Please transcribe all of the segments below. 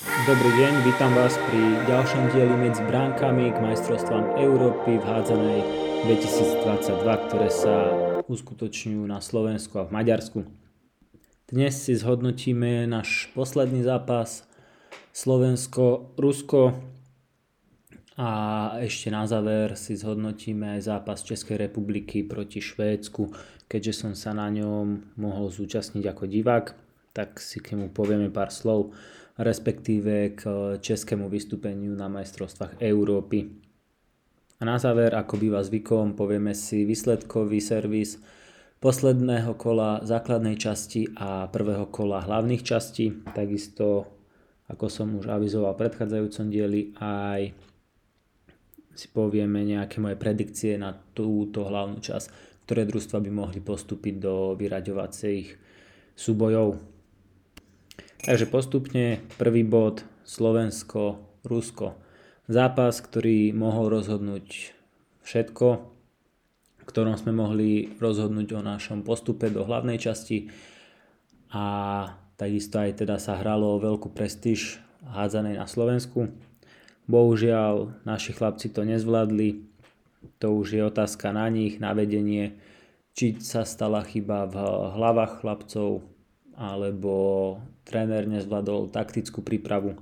Dobrý deň, vítam vás pri ďalšom dieli medzi bránkami k majstrovstvám Európy v hádzanej 2022, ktoré sa uskutočňujú na Slovensku a v Maďarsku. Dnes si zhodnotíme náš posledný zápas Slovensko-Rusko a ešte na záver si zhodnotíme zápas Českej republiky proti Švédsku, keďže som sa na ňom mohol zúčastniť ako divák, tak si k nemu povieme pár slov respektíve k českému vystúpeniu na majstrovstvách Európy. A na záver, ako býva zvykom, povieme si výsledkový servis posledného kola základnej časti a prvého kola hlavných častí. Takisto, ako som už avizoval v predchádzajúcom dieli, aj si povieme nejaké moje predikcie na túto hlavnú časť, ktoré družstva by mohli postúpiť do vyraďovacích súbojov. Takže postupne prvý bod Slovensko, Rusko. Zápas, ktorý mohol rozhodnúť všetko, v ktorom sme mohli rozhodnúť o našom postupe do hlavnej časti a takisto aj teda sa hralo o veľkú prestíž hádzanej na Slovensku. Bohužiaľ, naši chlapci to nezvládli, to už je otázka na nich, na vedenie, či sa stala chyba v hlavách chlapcov, alebo tréner nezvládol taktickú prípravu,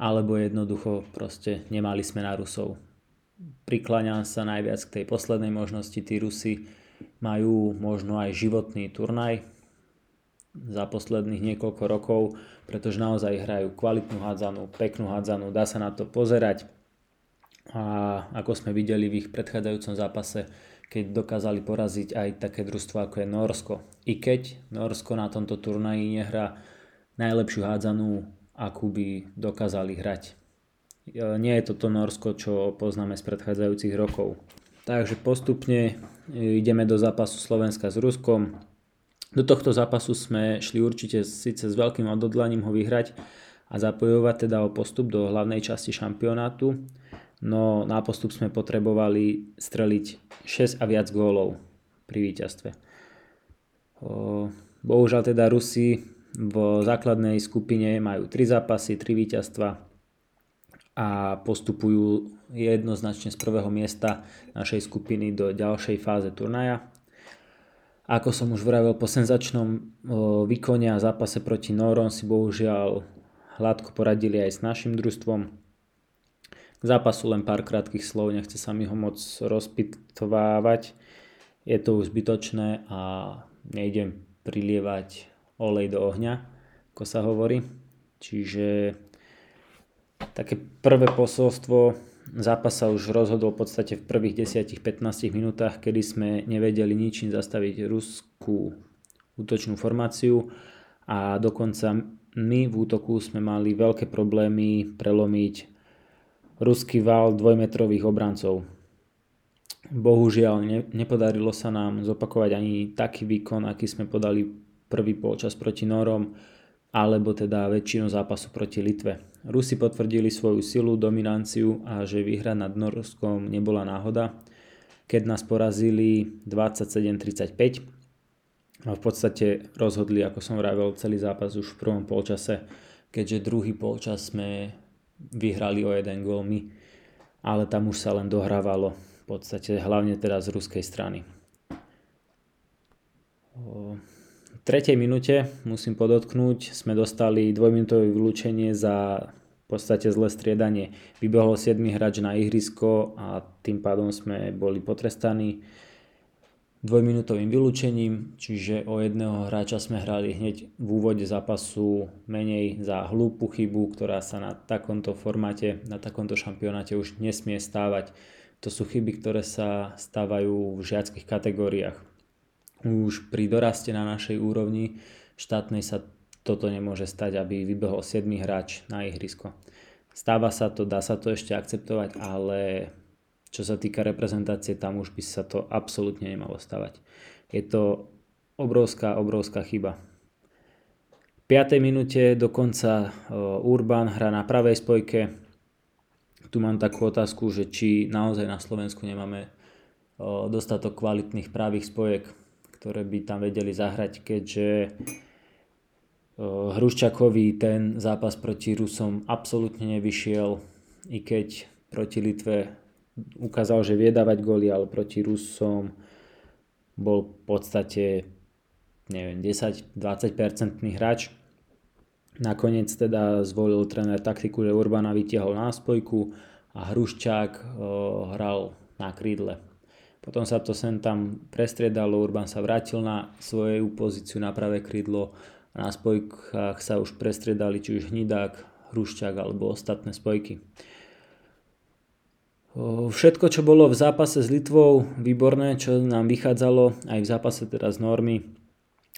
alebo jednoducho proste nemali sme na Rusov. Prikláňam sa najviac k tej poslednej možnosti, tí Rusi majú možno aj životný turnaj za posledných niekoľko rokov, pretože naozaj hrajú kvalitnú hádzanú, peknú hádzanú, dá sa na to pozerať. A ako sme videli v ich predchádzajúcom zápase, keď dokázali poraziť aj také družstvo ako je Norsko. I keď Norsko na tomto turnaji nehrá najlepšiu hádzanú, akú by dokázali hrať. E, nie je toto Norsko, čo poznáme z predchádzajúcich rokov. Takže postupne ideme do zápasu Slovenska s Ruskom. Do tohto zápasu sme šli určite síce s veľkým odhodlaním ho vyhrať a zapojovať teda o postup do hlavnej časti šampionátu, no na postup sme potrebovali streliť 6 a viac gólov pri víťazstve. Bohužiaľ teda Rusi v základnej skupine majú 3 zápasy, 3 víťazstva a postupujú jednoznačne z prvého miesta našej skupiny do ďalšej fáze turnaja. Ako som už vravil, po senzačnom výkone a zápase proti Norom si bohužiaľ hladko poradili aj s našim družstvom k zápasu len pár krátkých slov, nechce sa mi ho moc rozpitvávať. Je to už zbytočné a nejdem prilievať olej do ohňa, ako sa hovorí. Čiže také prvé posolstvo zápas sa už rozhodol v podstate v prvých 10-15 minútach, kedy sme nevedeli ničím zastaviť ruskú útočnú formáciu a dokonca my v útoku sme mali veľké problémy prelomiť ruský val dvojmetrových obrancov. Bohužiaľ ne, nepodarilo sa nám zopakovať ani taký výkon, aký sme podali prvý polčas proti Norom, alebo teda väčšinu zápasu proti Litve. Rusi potvrdili svoju silu, dominanciu a že výhra nad Norskom nebola náhoda, keď nás porazili 27-35 a v podstate rozhodli, ako som vravel, celý zápas už v prvom polčase, keďže druhý polčas sme vyhrali o jeden gól my, ale tam už sa len dohrávalo v podstate hlavne teda z ruskej strany. V tretej minúte, musím podotknúť, sme dostali dvojminútové vylúčenie za v podstate zlé striedanie. Vybehol 7 hráč na ihrisko a tým pádom sme boli potrestaní dvojminútovým vylúčením, čiže o jedného hráča sme hrali hneď v úvode zápasu menej za hlúpu chybu, ktorá sa na takomto formáte, na takomto šampionáte už nesmie stávať. To sú chyby, ktoré sa stávajú v žiackých kategóriách. Už pri doraste na našej úrovni štátnej sa toto nemôže stať, aby vybehol 7 hráč na ihrisko. Stáva sa to, dá sa to ešte akceptovať, ale čo sa týka reprezentácie, tam už by sa to absolútne nemalo stavať. Je to obrovská, obrovská chyba. V 5. minúte dokonca Urban hrá na pravej spojke. Tu mám takú otázku, že či naozaj na Slovensku nemáme dostatok kvalitných pravých spojek, ktoré by tam vedeli zahrať, keďže Hruščakovi ten zápas proti Rusom absolútne nevyšiel, i keď proti Litve ukázal, že vie dávať góly, ale proti Rusom bol v podstate neviem, 10-20% hráč. Nakoniec teda zvolil tréner taktiku, že Urbana vytiahol na spojku a Hruščák o, hral na krídle. Potom sa to sem tam prestriedalo, Urban sa vrátil na svoju pozíciu na pravé krídlo a na spojkách sa už prestriedali či už Hnidák, Hruščák alebo ostatné spojky. Všetko, čo bolo v zápase s Litvou, výborné, čo nám vychádzalo aj v zápase teda z Normy,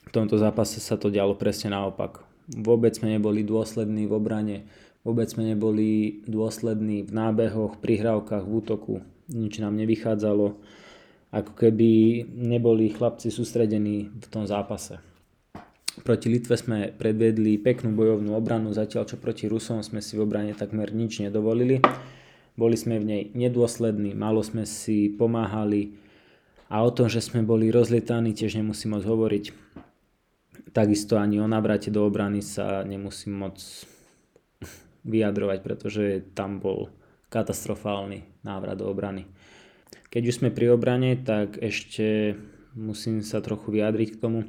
v tomto zápase sa to dialo presne naopak. Vôbec sme neboli dôslední v obrane, vôbec sme neboli dôslední v nábehoch, prihrávkach, v útoku. Nič nám nevychádzalo, ako keby neboli chlapci sústredení v tom zápase. Proti Litve sme predvedli peknú bojovnú obranu, zatiaľ čo proti Rusom sme si v obrane takmer nič nedovolili. Boli sme v nej nedôslední, málo sme si pomáhali a o tom, že sme boli rozlietaní, tiež nemusím moc hovoriť. Takisto ani o navrate do obrany sa nemusím moc vyjadrovať, pretože tam bol katastrofálny návrat do obrany. Keď už sme pri obrane, tak ešte musím sa trochu vyjadriť k tomu.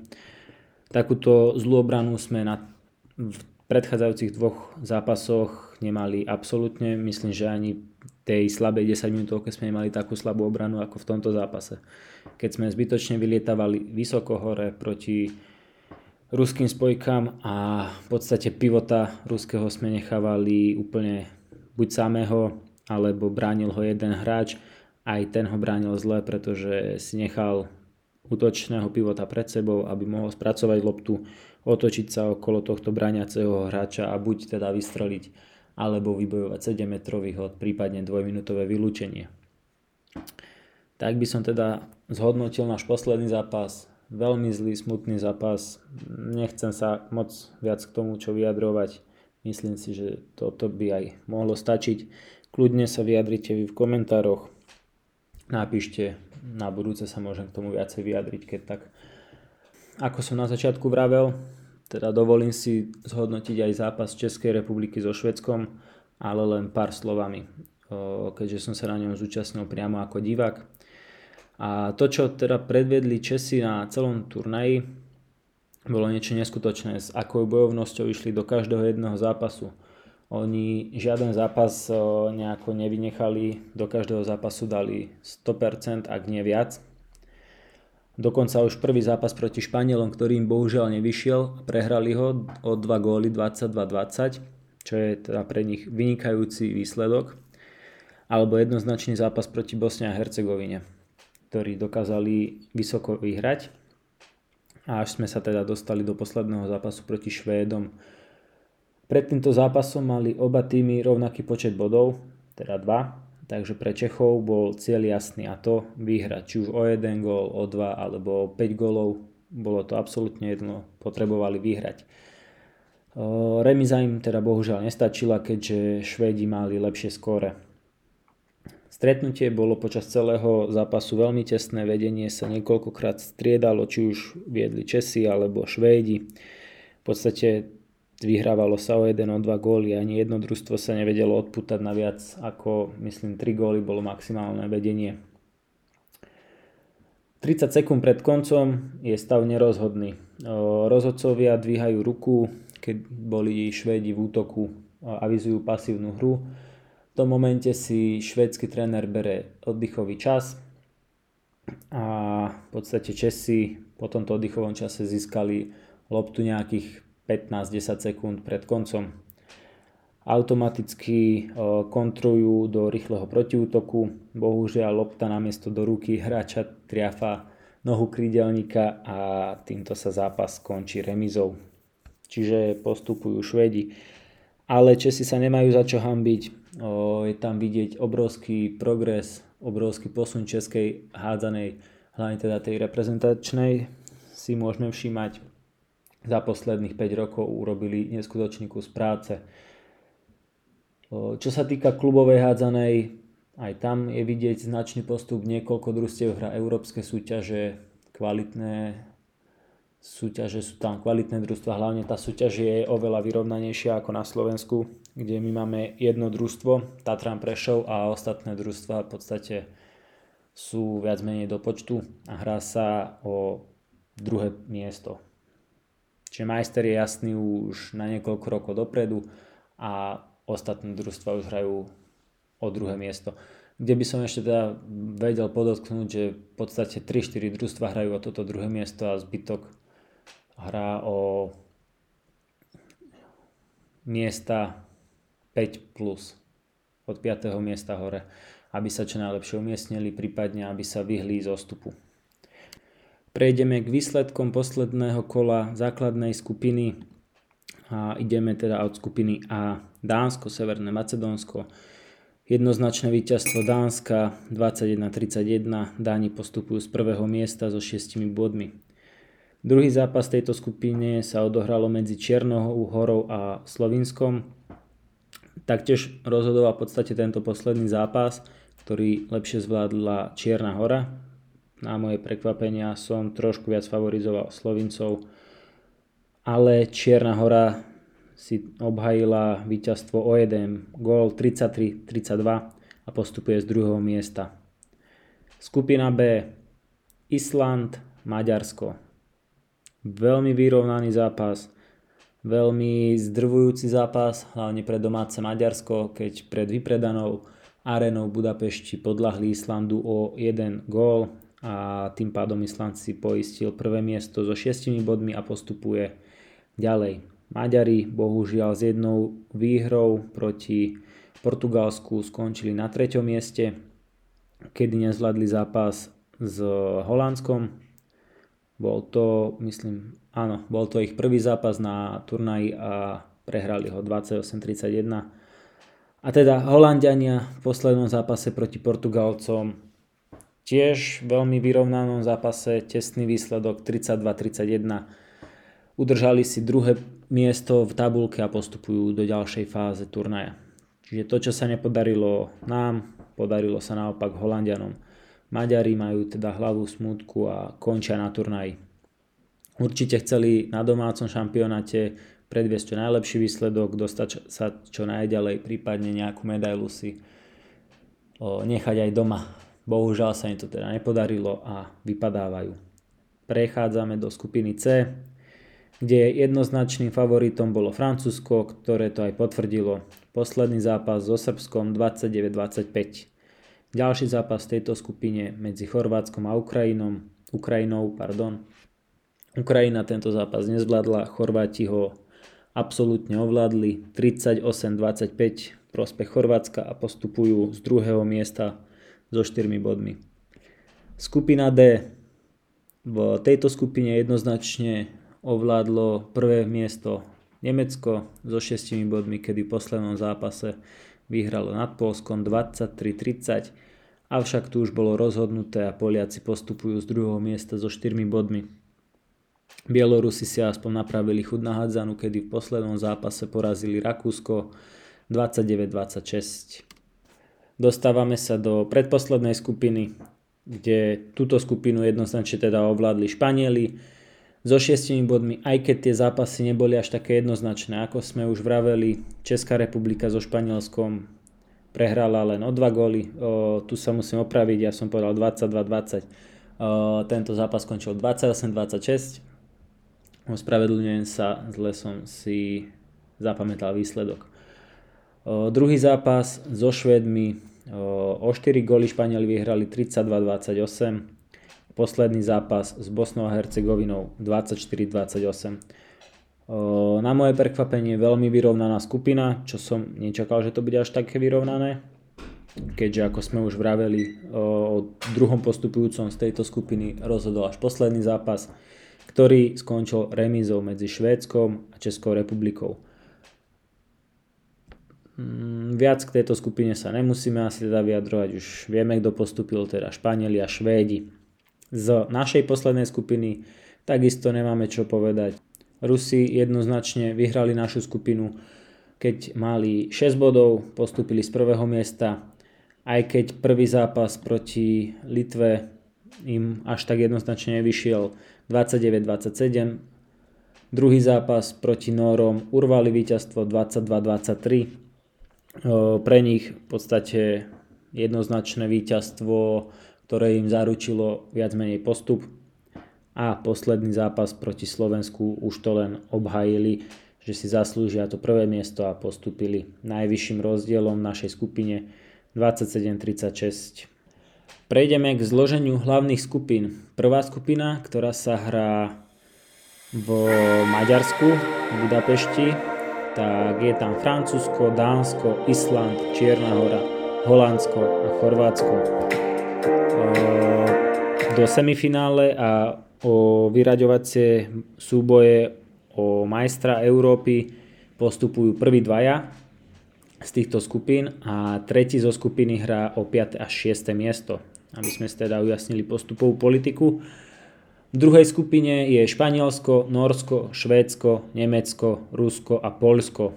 Takúto zlú obranu sme na, v predchádzajúcich dvoch zápasoch nemali absolútne. Myslím, že ani tej slabej 10 minútovke sme nemali takú slabú obranu ako v tomto zápase. Keď sme zbytočne vylietavali vysoko hore proti ruským spojkám a v podstate pivota ruského sme nechávali úplne buď samého, alebo bránil ho jeden hráč, aj ten ho bránil zle, pretože si nechal útočného pivota pred sebou, aby mohol spracovať loptu, otočiť sa okolo tohto bráňaceho hráča a buď teda vystreliť, alebo vybojovať 7 metrový hod, prípadne dvojminútové vylúčenie. Tak by som teda zhodnotil náš posledný zápas veľmi zlý, smutný zápas. Nechcem sa moc viac k tomu, čo vyjadrovať. Myslím si, že toto by aj mohlo stačiť. Kľudne sa vyjadrite vy v komentároch. Napíšte, na budúce sa môžem k tomu viacej vyjadriť, keď tak. Ako som na začiatku vravel, teda dovolím si zhodnotiť aj zápas Českej republiky so Švedskom, ale len pár slovami, keďže som sa na ňom zúčastnil priamo ako divák. A to, čo teda predvedli Česi na celom turnaji, bolo niečo neskutočné. S akou bojovnosťou išli do každého jedného zápasu. Oni žiaden zápas nejako nevynechali, do každého zápasu dali 100%, ak nie viac. Dokonca už prvý zápas proti Španielom, ktorý im bohužiaľ nevyšiel, prehrali ho o 2 góly 22-20, čo je teda pre nich vynikajúci výsledok. Alebo jednoznačný zápas proti Bosne a Hercegovine ktorí dokázali vysoko vyhrať. A až sme sa teda dostali do posledného zápasu proti Švédom. Pred týmto zápasom mali oba týmy rovnaký počet bodov, teda 2, takže pre Čechov bol cieľ jasný a to vyhrať, či už o 1 gól, o 2 alebo o 5 gólov, bolo to absolútne jedno, potrebovali vyhrať. Remiza im teda bohužiaľ nestačila, keďže Švédi mali lepšie skóre. Stretnutie bolo počas celého zápasu veľmi tesné, vedenie sa niekoľkokrát striedalo, či už viedli Česi alebo Švédi. V podstate vyhrávalo sa o 1 o 2 góly, ani jedno družstvo sa nevedelo odputať na viac ako, myslím, 3 góly bolo maximálne vedenie. 30 sekúnd pred koncom je stav nerozhodný. Rozhodcovia dvíhajú ruku, keď boli Švédi v útoku, avizujú pasívnu hru v tom momente si švédsky tréner bere oddychový čas a v podstate Česi po tomto oddychovom čase získali loptu nejakých 15-10 sekúnd pred koncom. Automaticky kontrujú do rýchleho protiútoku, bohužiaľ lopta namiesto do ruky hráča triafa nohu krídelníka a týmto sa zápas skončí remizou. Čiže postupujú Švedi. Ale Česi sa nemajú za čo hambiť, je tam vidieť obrovský progres, obrovský posun českej hádzanej, hlavne teda tej reprezentačnej, si môžeme všímať. Za posledných 5 rokov urobili neskutočný kus práce. Čo sa týka klubovej hádzanej, aj tam je vidieť značný postup, niekoľko družstiev hra európske súťaže, kvalitné súťaže sú tam kvalitné družstva, hlavne tá súťaž je oveľa vyrovnanejšia ako na Slovensku, kde my máme jedno družstvo, Tatran Prešov a ostatné družstva v podstate sú viac menej do počtu a hrá sa o druhé miesto. Čiže majster je jasný už na niekoľko rokov dopredu a ostatné družstva už hrajú o druhé miesto. Kde by som ešte teda vedel podotknúť, že v podstate 3-4 družstva hrajú o toto druhé miesto a zbytok hrá o miesta 5 plus od 5. miesta hore, aby sa čo najlepšie umiestnili, prípadne aby sa vyhli z ostupu. Prejdeme k výsledkom posledného kola základnej skupiny a ideme teda od skupiny A. Dánsko, Severné Macedónsko, Jednoznačné víťazstvo Dánska 21-31. Dáni postupujú z prvého miesta so 6 bodmi. Druhý zápas tejto skupine sa odohralo medzi Čiernou horou a Slovinskom. Taktiež rozhodoval v podstate tento posledný zápas, ktorý lepšie zvládla Čierna hora. Na moje prekvapenia som trošku viac favorizoval Slovincov, ale Čierna hora si obhajila víťazstvo o 1, gól 33-32 a postupuje z druhého miesta. Skupina B Island, Maďarsko. Veľmi vyrovnaný zápas, veľmi zdrvujúci zápas, hlavne pre domáce Maďarsko, keď pred vypredanou arenou Budapešti podľahli Islandu o 1 gól a tým pádom Island si poistil prvé miesto so 6 bodmi a postupuje ďalej. Maďari bohužiaľ s jednou výhrou proti Portugalsku skončili na treťom mieste, kedy nezvládli zápas s Holandskom. Bol to, myslím, áno, bol to ich prvý zápas na turnaji a prehrali ho 28-31. A teda Holandiania v poslednom zápase proti Portugalcom tiež veľmi vyrovnanom zápase, tesný výsledok 32-31 udržali si druhé miesto v tabulke a postupujú do ďalšej fáze turnaja. Čiže to, čo sa nepodarilo nám, podarilo sa naopak Holandianom. Maďari majú teda hlavu smutku a končia na turnaji. Určite chceli na domácom šampionáte predviesť čo najlepší výsledok, dostať sa čo najďalej, prípadne nejakú medailu si nechať aj doma. Bohužiaľ sa im to teda nepodarilo a vypadávajú. Prechádzame do skupiny C, kde jednoznačným favoritom bolo Francúzsko, ktoré to aj potvrdilo. Posledný zápas so Srbskom 29-25. Ďalší zápas v tejto skupine medzi Chorvátskom a Ukrajinom, Ukrajinou. Pardon. Ukrajina tento zápas nezvládla, Chorváti ho absolútne ovládli 38-25 prospech Chorvátska a postupujú z druhého miesta so 4 bodmi. Skupina D. V tejto skupine jednoznačne ovládlo prvé miesto Nemecko so 6 bodmi, kedy v poslednom zápase vyhralo nad Polskom 23-30, avšak tu už bolo rozhodnuté a Poliaci postupujú z druhého miesta so 4 bodmi. Bielorusi si aspoň napravili chud na hádzanu, kedy v poslednom zápase porazili Rakúsko 29-26. Dostávame sa do predposlednej skupiny, kde túto skupinu jednoznačne teda ovládli Španieli, so šiestimi bodmi, aj keď tie zápasy neboli až také jednoznačné. Ako sme už vraveli, Česká republika so Španielskom prehrala len o dva góly. O, tu sa musím opraviť, ja som povedal 22-20. tento zápas skončil 28-26. Ospravedlňujem sa, zle som si zapamätal výsledok. Druhý zápas so Švedmi o 4 góly Španieli vyhrali 32-28 posledný zápas s Bosnou a Hercegovinou 24-28. Na moje prekvapenie veľmi vyrovnaná skupina, čo som nečakal, že to bude až také vyrovnané. Keďže ako sme už vraveli o druhom postupujúcom z tejto skupiny rozhodol až posledný zápas, ktorý skončil remízou medzi Švédskom a Českou republikou. Mm, viac k tejto skupine sa nemusíme asi teda vyjadrovať, už vieme, kto postupil, teda Španieli a Švédi z našej poslednej skupiny takisto nemáme čo povedať. Rusi jednoznačne vyhrali našu skupinu, keď mali 6 bodov, postupili z prvého miesta, aj keď prvý zápas proti Litve im až tak jednoznačne nevyšiel 29-27. Druhý zápas proti Nórom urvali víťazstvo 22-23. Pre nich v podstate jednoznačné víťazstvo, ktoré im zaručilo viac menej postup. A posledný zápas proti Slovensku už to len obhajili, že si zaslúžia to prvé miesto a postupili najvyšším rozdielom v našej skupine 27-36. Prejdeme k zloženiu hlavných skupín. Prvá skupina, ktorá sa hrá v Maďarsku, v Budapešti, tak je tam Francúzsko, Dánsko, Island, Čierna hora, Holandsko a Chorvátsko. Do semifinále a o vyraďovacie súboje o majstra Európy postupujú prví dvaja z týchto skupín a tretí zo skupiny hrá o 5. až 6. miesto, aby sme si teda ujasnili postupovú politiku. V druhej skupine je Španielsko, Norsko, Švédsko, Nemecko, Rusko a Polsko.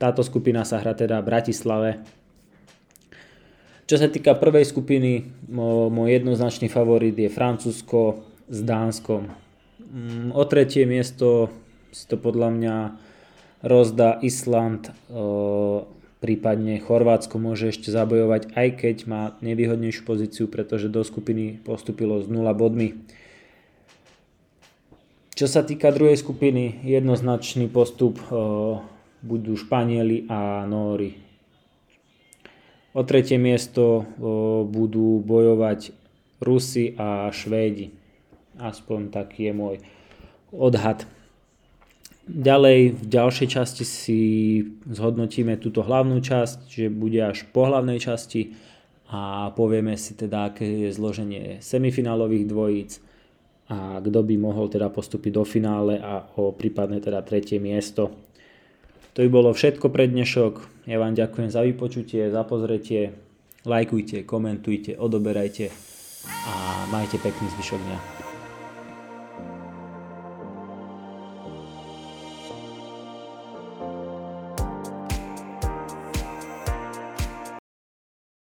Táto skupina sa hrá teda v Bratislave. Čo sa týka prvej skupiny, môj jednoznačný favorit je Francúzsko s Dánskom. Mm, o tretie miesto si to podľa mňa rozdá Island, prípadne Chorvátsko môže ešte zabojovať, aj keď má nevýhodnejšiu pozíciu, pretože do skupiny postupilo s 0 bodmi. Čo sa týka druhej skupiny, jednoznačný postup e, budú Španieli a Nóri. O tretie miesto e, budú bojovať Rusi a Švédi. Aspoň taký je môj odhad. Ďalej v ďalšej časti si zhodnotíme túto hlavnú časť, že bude až po hlavnej časti a povieme si teda, aké je zloženie semifinálových dvojíc a kto by mohol teda postúpiť do finále a o prípadne teda tretie miesto. To by bolo všetko pre dnešok. Ja vám ďakujem za vypočutie, za pozretie. Lajkujte, komentujte, odoberajte a majte pekný zvyšok dňa.